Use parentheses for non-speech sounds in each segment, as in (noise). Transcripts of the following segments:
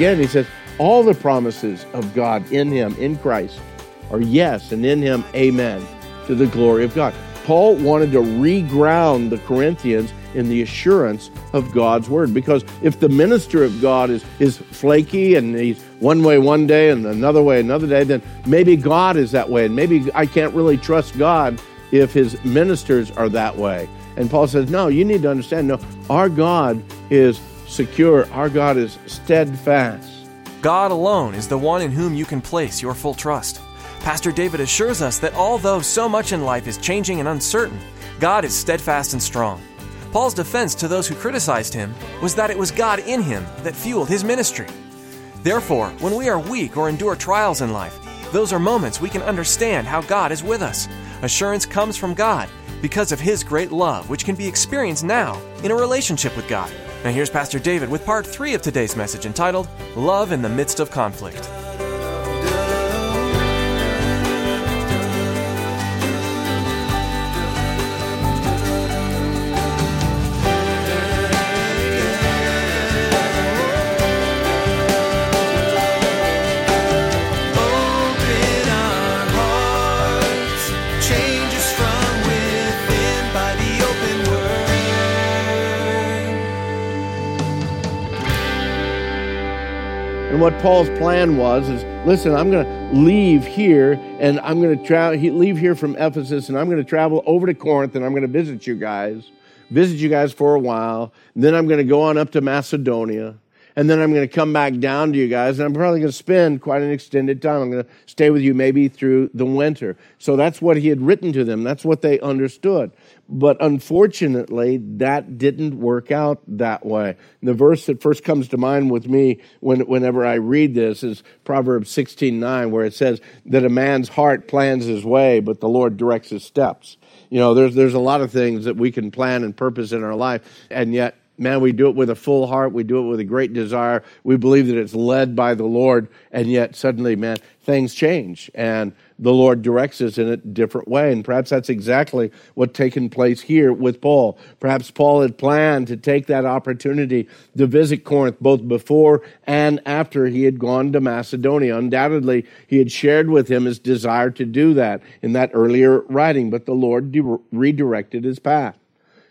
Again, he says, all the promises of God in him, in Christ, are yes, and in him, amen, to the glory of God. Paul wanted to reground the Corinthians in the assurance of God's word because if the minister of God is, is flaky and he's one way one day and another way another day, then maybe God is that way. And maybe I can't really trust God if his ministers are that way. And Paul says, no, you need to understand, no, our God is secure, our God is steadfast. God alone is the one in whom you can place your full trust. Pastor David assures us that although so much in life is changing and uncertain, God is steadfast and strong. Paul's defense to those who criticized him was that it was God in him that fueled his ministry. Therefore, when we are weak or endure trials in life, those are moments we can understand how God is with us. Assurance comes from God because of His great love, which can be experienced now in a relationship with God. Now, here's Pastor David with part three of today's message entitled Love in the Midst of Conflict. What Paul's plan was is listen, I'm going to leave here and I'm going to tra- he- leave here from Ephesus and I'm going to travel over to Corinth and I'm going to visit you guys, visit you guys for a while. Then I'm going to go on up to Macedonia. And then I'm going to come back down to you guys, and I'm probably going to spend quite an extended time. I'm going to stay with you maybe through the winter. So that's what he had written to them. That's what they understood. But unfortunately, that didn't work out that way. The verse that first comes to mind with me when, whenever I read this is Proverbs 16:9, where it says that a man's heart plans his way, but the Lord directs his steps. You know, there's there's a lot of things that we can plan and purpose in our life, and yet man, we do it with a full heart. We do it with a great desire. We believe that it's led by the Lord, and yet suddenly, man, things change, and the Lord directs us in a different way. And perhaps that's exactly what taken place here with Paul. Perhaps Paul had planned to take that opportunity to visit Corinth both before and after he had gone to Macedonia. Undoubtedly, he had shared with him his desire to do that in that earlier writing, but the Lord de- redirected his path.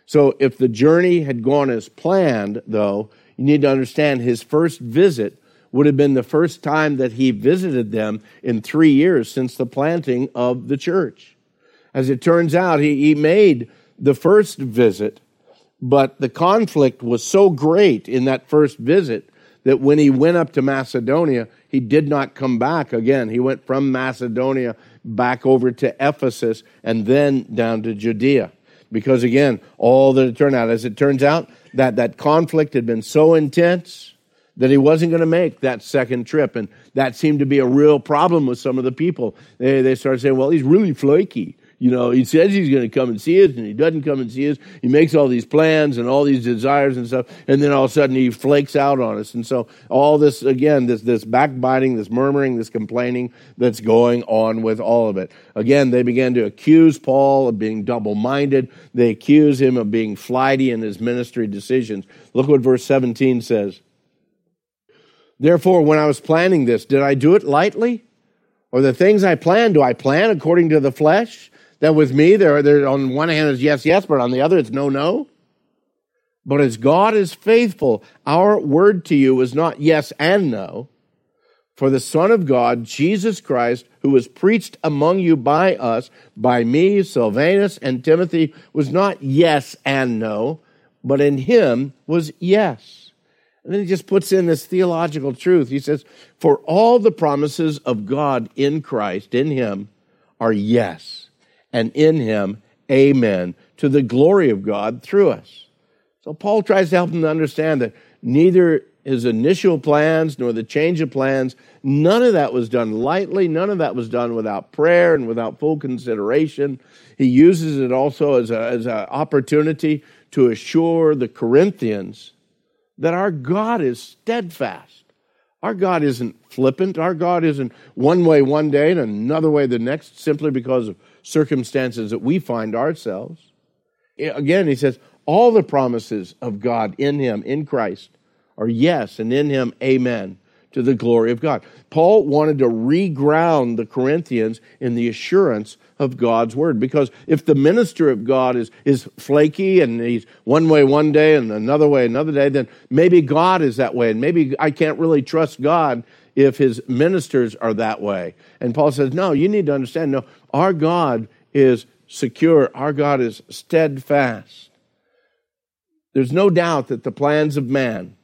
So if the journey had gone as planned, though, you need to understand his first visit would have been the first time that he visited them in three years since the planting of the church. As it turns out, he, he made the first visit, but the conflict was so great in that first visit that when he went up to Macedonia, he did not come back again. He went from Macedonia back over to Ephesus and then down to Judea because again, all that it turned out, as it turns out, that that conflict had been so intense that he wasn't going to make that second trip, and that seemed to be a real problem with some of the people. They they started saying, "Well, he's really flaky." You know, he says he's going to come and see us, and he doesn't come and see us. He makes all these plans and all these desires and stuff, and then all of a sudden he flakes out on us. And so all this again, this this backbiting, this murmuring, this complaining that's going on with all of it. Again, they began to accuse Paul of being double-minded. They accuse him of being flighty in his ministry decisions. Look what verse 17 says. Therefore, when I was planning this, did I do it lightly? Or the things I plan, do I plan according to the flesh? That with me, there, on one hand is yes, yes, but on the other it's no, no. But as God is faithful, our word to you is not yes and no. For the Son of God, Jesus Christ, who was preached among you by us, by me, Silvanus, and Timothy, was not yes and no, but in him was yes. And then he just puts in this theological truth. He says, For all the promises of God in Christ, in him, are yes and in him, amen, to the glory of God through us. So Paul tries to help them to understand that neither his initial plans nor the change of plans, none of that was done lightly. None of that was done without prayer and without full consideration. He uses it also as an as a opportunity to assure the Corinthians that our God is steadfast. Our God isn't flippant. Our God isn't one way one day and another way the next simply because of circumstances that we find ourselves. Again, he says, all the promises of God in him, in Christ, are yes, and in him, amen to the glory of God. Paul wanted to reground the Corinthians in the assurance of God's word because if the minister of God is, is flaky and he's one way one day and another way another day, then maybe God is that way. And maybe I can't really trust God if his ministers are that way. And Paul says, no, you need to understand, no, our God is secure, our God is steadfast. There's no doubt that the plans of man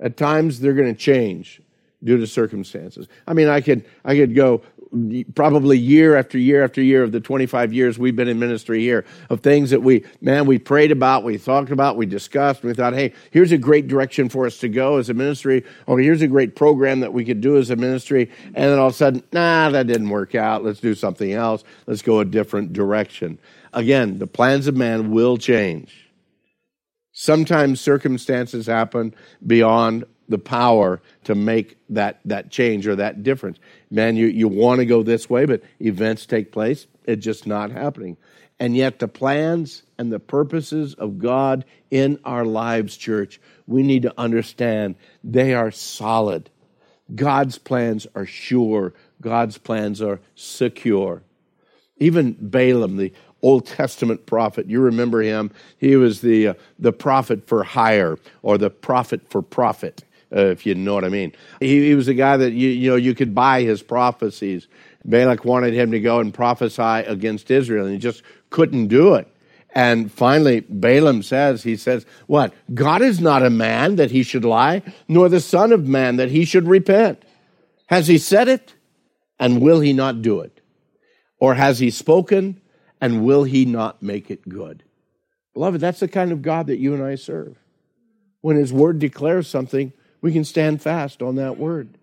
at times they're going to change due to circumstances. I mean, I could I could go probably year after year after year of the 25 years we've been in ministry here of things that we man we prayed about we talked about we discussed we thought hey here's a great direction for us to go as a ministry or here's a great program that we could do as a ministry and then all of a sudden nah that didn't work out. Let's do something else. Let's go a different direction. Again the plans of man will change. Sometimes circumstances happen beyond the power to make that, that change or that difference. Man, you, you want to go this way, but events take place. It's just not happening. And yet, the plans and the purposes of God in our lives, church, we need to understand they are solid. God's plans are sure, God's plans are secure. Even Balaam, the Old Testament prophet. You remember him. He was the, uh, the prophet for hire or the prophet for profit, uh, if you know what I mean. He, he was a guy that you, you, know, you could buy his prophecies. Balak wanted him to go and prophesy against Israel, and he just couldn't do it. And finally, Balaam says, he says, What? God is not a man that he should lie, nor the Son of Man that he should repent. Has he said it? And will he not do it? Or has he spoken? and will he not make it good? Beloved, that's the kind of God that you and I serve. When his word declares something, we can stand fast on that word.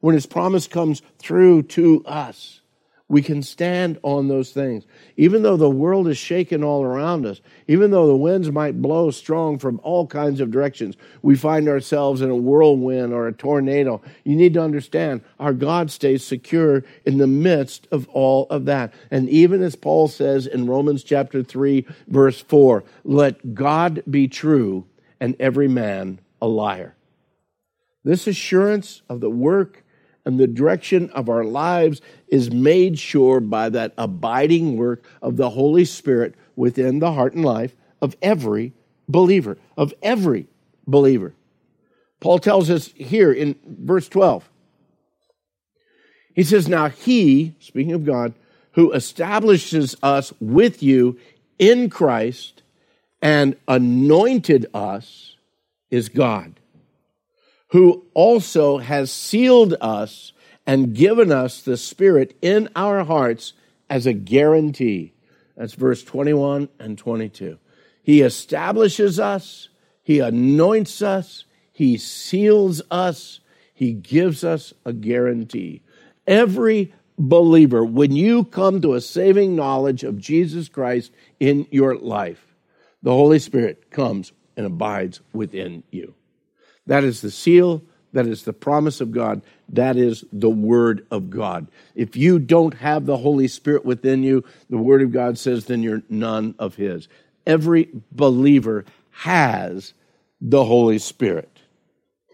When his promise comes through to us, we can stand on those things. Even though the world is shaken all around us, even though the winds might blow strong from all kinds of directions, we find ourselves in a whirlwind or a tornado. You need to understand our God stays secure in the midst of all of that. And even as Paul says in Romans chapter 3, verse 4, let God be true and every man a liar. This assurance of the work and the direction of our lives is made sure by that abiding work of the Holy Spirit within the heart and life of every believer, of every believer. Paul tells us here in verse 12. He says, Now he, speaking of God, who establishes us with you in Christ and anointed us is God who also has sealed us and given us the Spirit in our hearts as a guarantee. That's verse 21 and 22. He establishes us, He anoints us, He seals us, He gives us a guarantee. Every believer, when you come to a saving knowledge of Jesus Christ in your life, the Holy Spirit comes and abides within you. That is the seal. That is the promise of God. That is the Word of God. If you don't have the Holy Spirit within you, the Word of God says, then you're none of His. Every believer has the Holy Spirit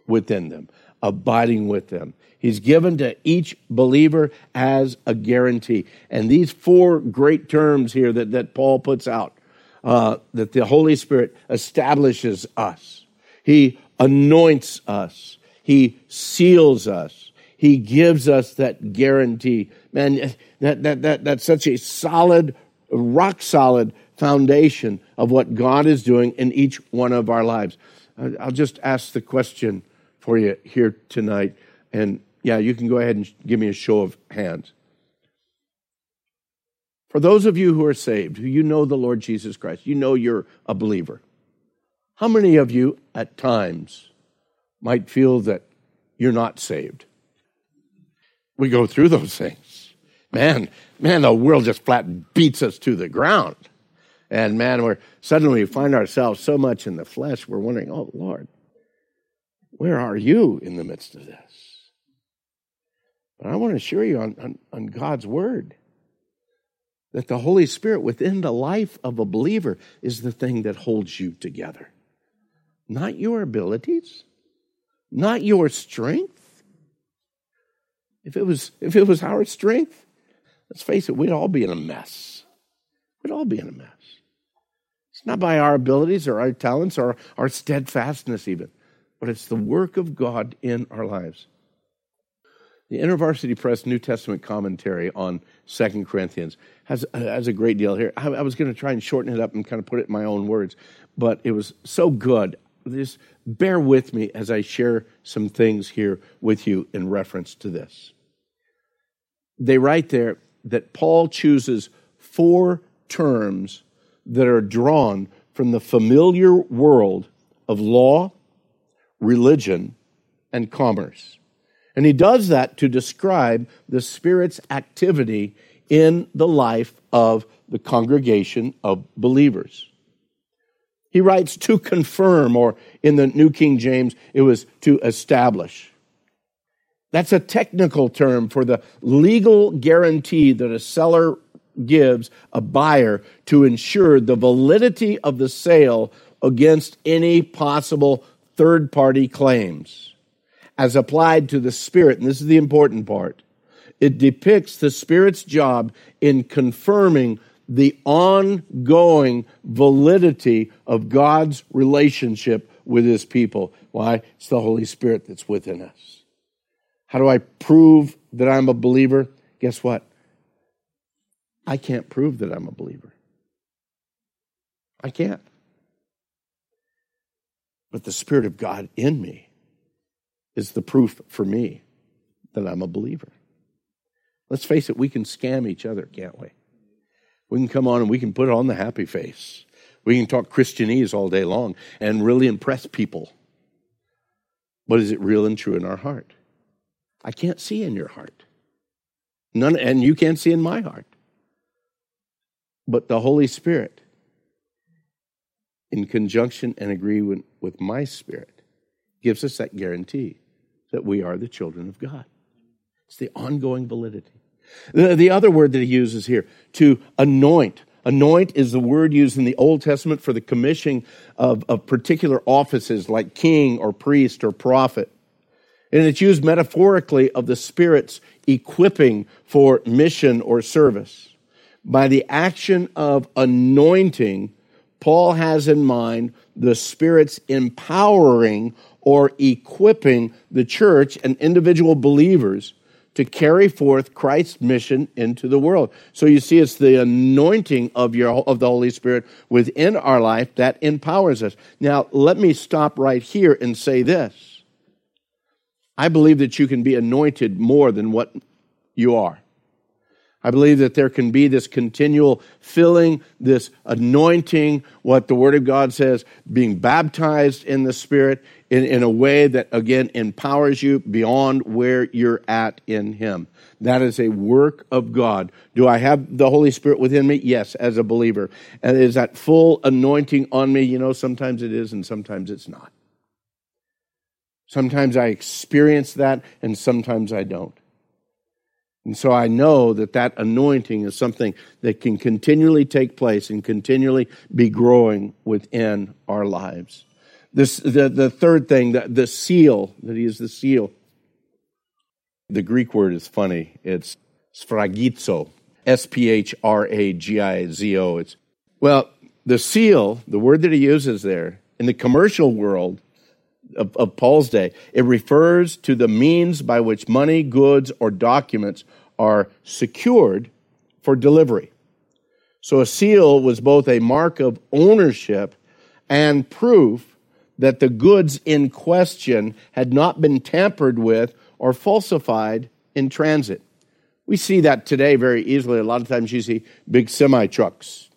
within them, abiding with them. He's given to each believer as a guarantee. And these four great terms here that, that Paul puts out uh, that the Holy Spirit establishes us, He anoints us, He seals us, He gives us that guarantee. Man, that, that, that, that's such a solid, rock solid foundation of what God is doing in each one of our lives. I'll just ask the question for you here tonight. And yeah, you can go ahead and give me a show of hands. For those of you who are saved, who you know the Lord Jesus Christ, you know you're a believer. How many of you at times might feel that you're not saved? We go through those things. Man, man, the world just flat beats us to the ground. And man, we're suddenly we find ourselves so much in the flesh, we're wondering, oh Lord, where are you in the midst of this? But I want to assure you on, on, on God's word that the Holy Spirit within the life of a believer is the thing that holds you together. Not your abilities, not your strength. If it was, if it was our strength, let's face it, we'd all be in a mess. We'd all be in a mess. It's not by our abilities or our talents or our steadfastness, even, but it's the work of God in our lives. The InterVarsity Press New Testament commentary on Second Corinthians has, has a great deal here. I, I was going to try and shorten it up and kind of put it in my own words, but it was so good. Just bear with me as I share some things here with you in reference to this. They write there that Paul chooses four terms that are drawn from the familiar world of law, religion, and commerce. And he does that to describe the Spirit's activity in the life of the congregation of believers. He writes to confirm, or in the New King James, it was to establish. That's a technical term for the legal guarantee that a seller gives a buyer to ensure the validity of the sale against any possible third party claims as applied to the Spirit, and this is the important part, it depicts the Spirit's job in confirming the ongoing validity of God's relationship with His people. Why? It's the Holy Spirit that's within us. How do I prove that I'm a believer? Guess what? I can't prove that I'm a believer. I can't. But the Spirit of God in me is the proof for me that I'm a believer. Let's face it, we can scam each other, can't we? We can come on and we can put on the happy face. We can talk Christianese all day long and really impress people. But is it real and true in our heart? I can't see in your heart. None, and you can't see in my heart. But the Holy Spirit, in conjunction and agreement with my spirit, gives us that guarantee that we are the children of God. It's the ongoing validity. The, the other word that he uses here, to anoint. Anoint is the word used in the Old Testament for the commissioning of, of particular offices like king or priest or prophet. And it's used metaphorically of the Spirit's equipping for mission or service. By the action of anointing, Paul has in mind the Spirit's empowering or equipping the church and individual believers to carry forth Christ's mission into the world. So you see, it's the anointing of your of the Holy Spirit within our life that empowers us. Now, let me stop right here and say this. I believe that you can be anointed more than what you are. I believe that there can be this continual filling, this anointing, what the Word of God says, being baptized in the Spirit in, in a way that, again, empowers you beyond where you're at in Him. That is a work of God. Do I have the Holy Spirit within me? Yes, as a believer. And is that full anointing on me? You know, sometimes it is and sometimes it's not. Sometimes I experience that and sometimes I don't. And so I know that that anointing is something that can continually take place and continually be growing within our lives. This, the, the third thing, the, the seal, that he is the seal. The Greek word is funny. It's sphragizo, S P H R A G I Z O. It's, well, the seal, the word that he uses there, in the commercial world, of, of Paul's day. It refers to the means by which money, goods, or documents are secured for delivery. So a seal was both a mark of ownership and proof that the goods in question had not been tampered with or falsified in transit. We see that today very easily. A lot of times you see big semi trucks,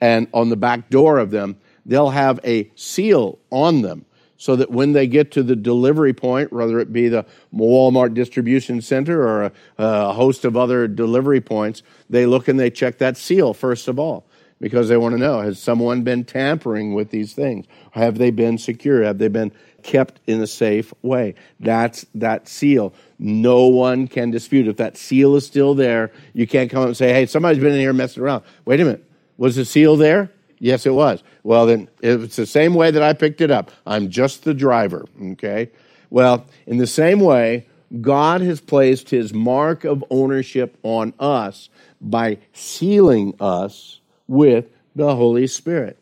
and on the back door of them, they'll have a seal on them so that when they get to the delivery point, whether it be the Walmart distribution center or a, a, host of other delivery points, they look and they check that seal first of all because they want to know has someone been tampering with these things? Have they been secure? Have they been kept in a safe way? That's that seal. No one can dispute. If that seal is still there, you can't come up and say, hey, somebody's been in here messing around. Wait a minute. Was the seal there? Yes, it was. Well, then it's the same way that I picked it up. I'm just the driver, okay? Well, in the same way, God has placed his mark of ownership on us by sealing us with the Holy Spirit.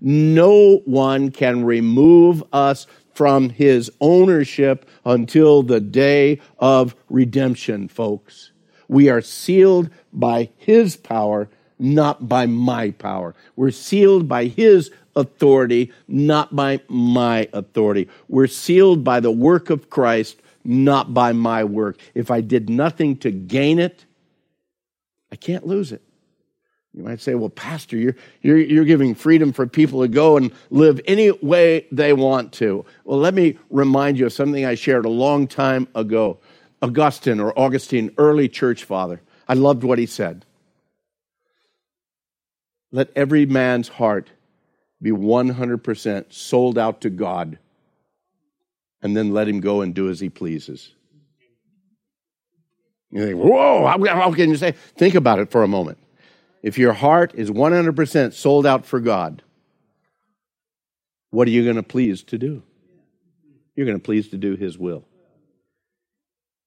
No one can remove us from his ownership until the day of redemption, folks. We are sealed by his power not by my power. We're sealed by His authority, not by my authority. We're sealed by the work of Christ, not by my work. If I did nothing to gain it, I can't lose it. You might say, well, Pastor, you're, you're, you're giving freedom for people to go and live any way they want to. Well, let me remind you of something I shared a long time ago. Augustine or Augustine, early church father. I loved what he said. Let every man's heart be 100% sold out to God, and then let him go and do as he pleases. You think, whoa, how, can you say? Think about it for a moment. If your heart is 100% sold out for God, what are you going to please to do? You're going to please to do His will.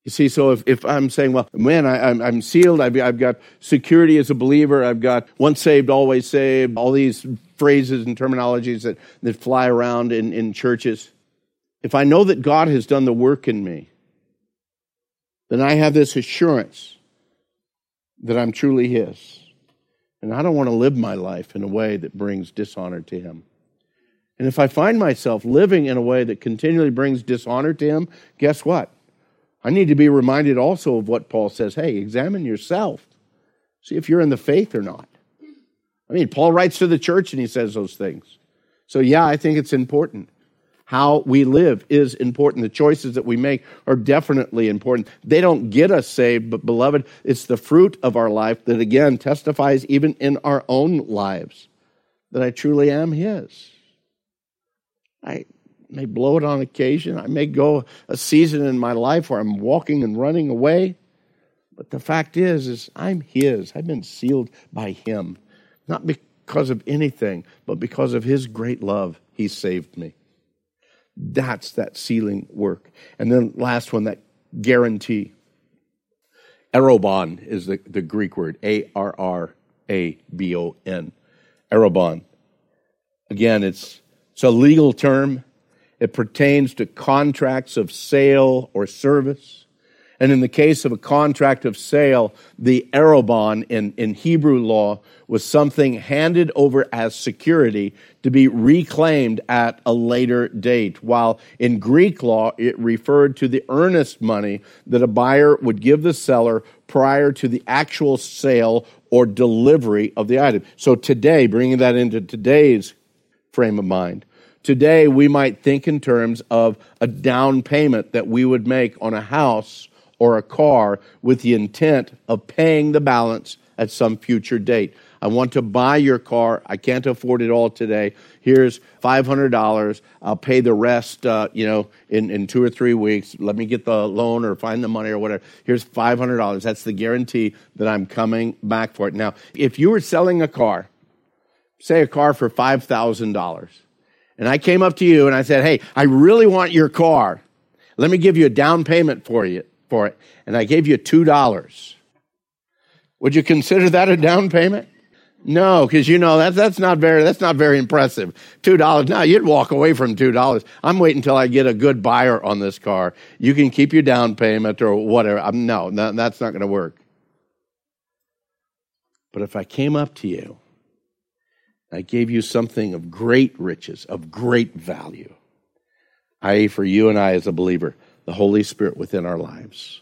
You see, so if, if I'm saying, well, man, I, am I'm, I'm sealed, I've, I've got security as a believer, I've got once saved, always saved, all these phrases and terminologies that, that fly around in, in churches. If I know that God has done the work in me, then I have this assurance that I'm truly His. And I don't want to live my life in a way that brings dishonor to Him. And if I find myself living in a way that continually brings dishonor to Him, guess what? I need to be reminded also of what Paul says hey, examine yourself. See if you're in the faith or not. I mean, Paul writes to the church and he says those things. So, yeah, I think it's important. How we live is important. The choices that we make are definitely important. They don't get us saved, but beloved, it's the fruit of our life that again testifies even in our own lives that I truly am His. I, may blow it on occasion. I may go a season in my life where I'm walking and running away. But the fact is, is I'm His. I've been sealed by Him, not because of anything, but because of His great love. He saved me. That's that sealing work. And then last one, that guarantee. Arrabon is the, the Greek word, A R R A B O N. Arrabon. Again, it's, it's a legal term. It pertains to contracts of sale or service. And in the case of a contract of sale, the arrabon in, in Hebrew law was something handed over as security to be reclaimed at a later date, while in Greek law it referred to the earnest money that a buyer would give the seller prior to the actual sale or delivery of the item. So today, bringing that into today's frame of mind, Today, we might think in terms of a down payment that we would make on a house or a car with the intent of paying the balance at some future date. I want to buy your car. I can't afford it all today. Here's $500. I'll pay the rest, uh, you know, in, in two or three weeks. Let me get the loan or find the money or whatever. Here's $500. That's the guarantee that I'm coming back for it. Now, if you were selling a car, say a car for $5,000, and I came up to you and I said, Hey, I really want your car. Let me give you a down payment for you for it. And I gave you $2. Would you consider that a down payment? No, because you know that's that's not very that's not very impressive. Two dollars. Now you'd walk away from two dollars. I'm waiting until I get a good buyer on this car. You can keep your down payment or whatever. I'm, no, no, that's not going to work. But if I came up to you I gave you something of great riches, of great value. I, for you and I as a believer, the Holy Spirit within our lives.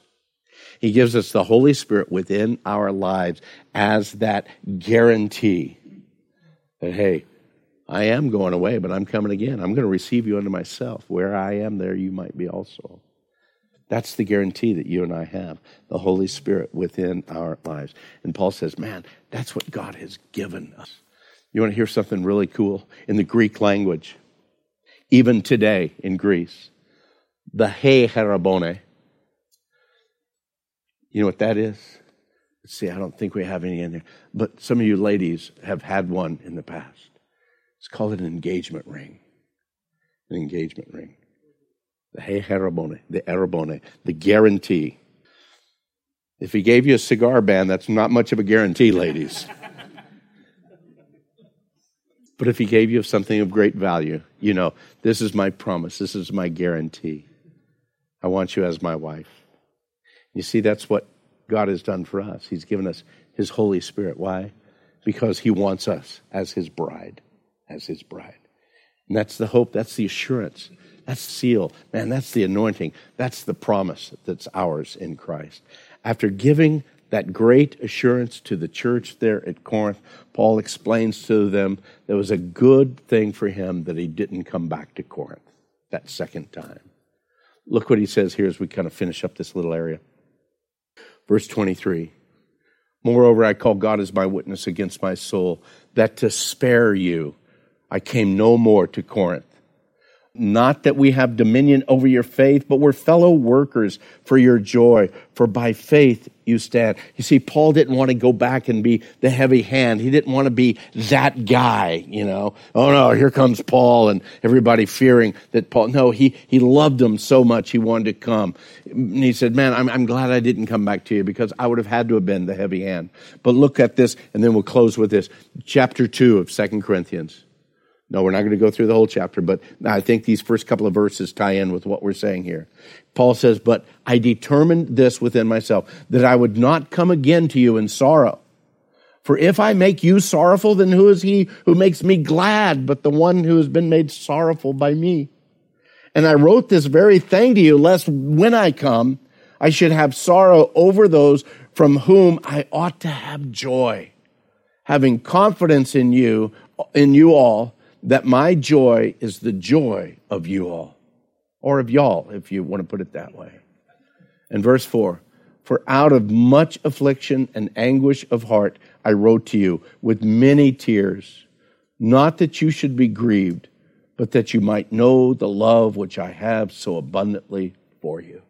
He gives us the Holy Spirit within our lives as that guarantee that, hey, I am going away, but I'm coming again. I'm going to receive you unto myself. Where I am, there you might be also. That's the guarantee that you and I have the Holy Spirit within our lives. And Paul says, man, that's what God has given us. You want to hear something really cool? In the Greek language, even today in Greece, the he herabone. You know what that is? See, I don't think we have any in there. But some of you ladies have had one in the past. It's called an engagement ring. An engagement ring. The he herabone, the arrabon, the guarantee. If he gave you a cigar band, that's not much of a guarantee, ladies. (laughs) but if he gave you something of great value, you know, this is my promise, this is my guarantee. I want you as my wife. You see, that's what God has done for us. He's given us His Holy Spirit. Why? Because He wants us as His bride, as His bride. And that's the hope, that's the assurance, that's the seal. Man, that's the anointing, that's the promise that's ours in Christ. After giving that great assurance to the church there at Corinth, Paul explains to them there was a good thing for him that he didn't come back to Corinth that second time. Look what he says here as we kind of finish up this little area. Verse 23 Moreover, I call God as my witness against my soul, that to spare you I came no more to Corinth. Not that we have dominion over your faith, but we're fellow workers for your joy, for by faith you stand. You see, Paul didn't want to go back and be the heavy hand. He didn't want to be that guy, you know. Oh no, here comes Paul and everybody fearing that Paul. No, he, he loved them so much he wanted to come. And he said, man, I'm, I'm glad I didn't come back to you because I would have had to have been the heavy hand. But look at this and then we'll close with this. Chapter two of Second Corinthians. No, we're not going to go through the whole chapter, but I think these first couple of verses tie in with what we're saying here. Paul says, But I determined this within myself, that I would not come again to you in sorrow. For if I make you sorrowful, then who is he who makes me glad but the one who has been made sorrowful by me? And I wrote this very thing to you, lest when I come, I should have sorrow over those from whom I ought to have joy, having confidence in you, in you all that my joy is the joy of you all, or of y'all, if you want to put it that way. And verse 4 For out of much affliction and anguish of heart I wrote to you with many tears, not that you should be grieved, but that you might know the love which I have so abundantly for you.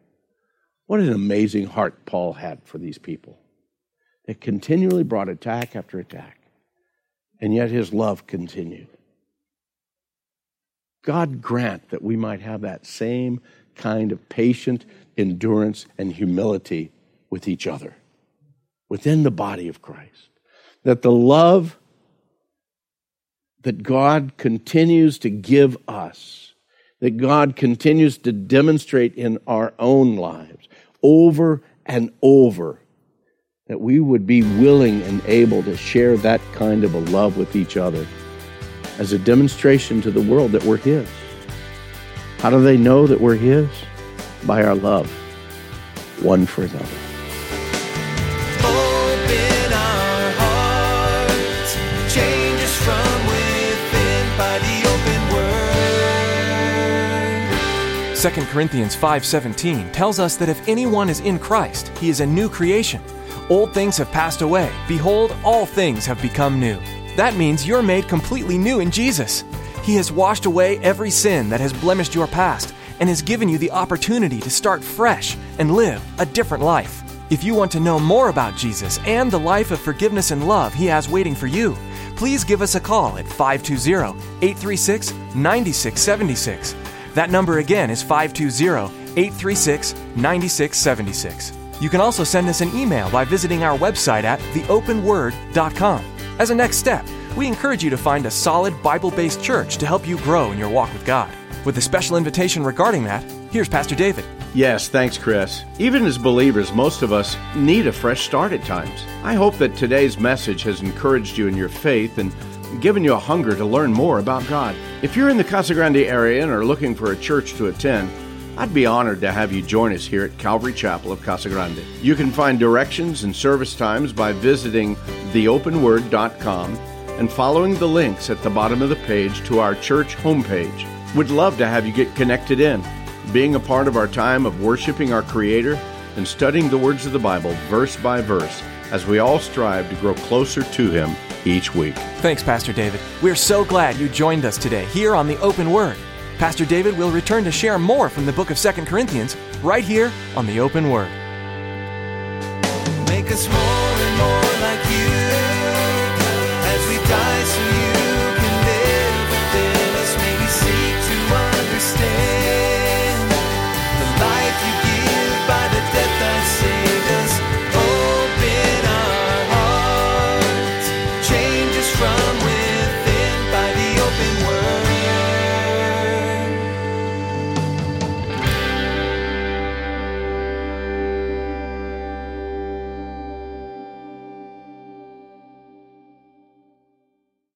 What an amazing heart Paul had for these people. It continually brought attack after attack, and yet his love continued. God grant that we might have that same kind of patient endurance and humility with each other within the body of Christ. That the love that God continues to give us, that God continues to demonstrate in our own lives over and over, that we would be willing and able to share that kind of a love with each other as a demonstration to the world that we're His. How do they know that we're His? By our love, one for another. Open our hearts, change us from within by the open word. 2 Corinthians 5:17 tells us that if anyone is in Christ, he is a new creation. Old things have passed away; behold, all things have become new. That means you're made completely new in Jesus. He has washed away every sin that has blemished your past and has given you the opportunity to start fresh and live a different life. If you want to know more about Jesus and the life of forgiveness and love He has waiting for you, please give us a call at 520 836 9676. That number again is 520 836 9676. You can also send us an email by visiting our website at theopenword.com. As a next step, we encourage you to find a solid Bible based church to help you grow in your walk with God. With a special invitation regarding that, here's Pastor David. Yes, thanks, Chris. Even as believers, most of us need a fresh start at times. I hope that today's message has encouraged you in your faith and given you a hunger to learn more about God. If you're in the Casa Grande area and are looking for a church to attend, I'd be honored to have you join us here at Calvary Chapel of Casa Grande. You can find directions and service times by visiting theopenword.com and following the links at the bottom of the page to our church homepage. We'd love to have you get connected in, being a part of our time of worshiping our Creator and studying the words of the Bible verse by verse as we all strive to grow closer to Him each week. Thanks, Pastor David. We're so glad you joined us today here on the Open Word. Pastor David will return to share more from the book of 2 Corinthians right here on the Open Word. Make us more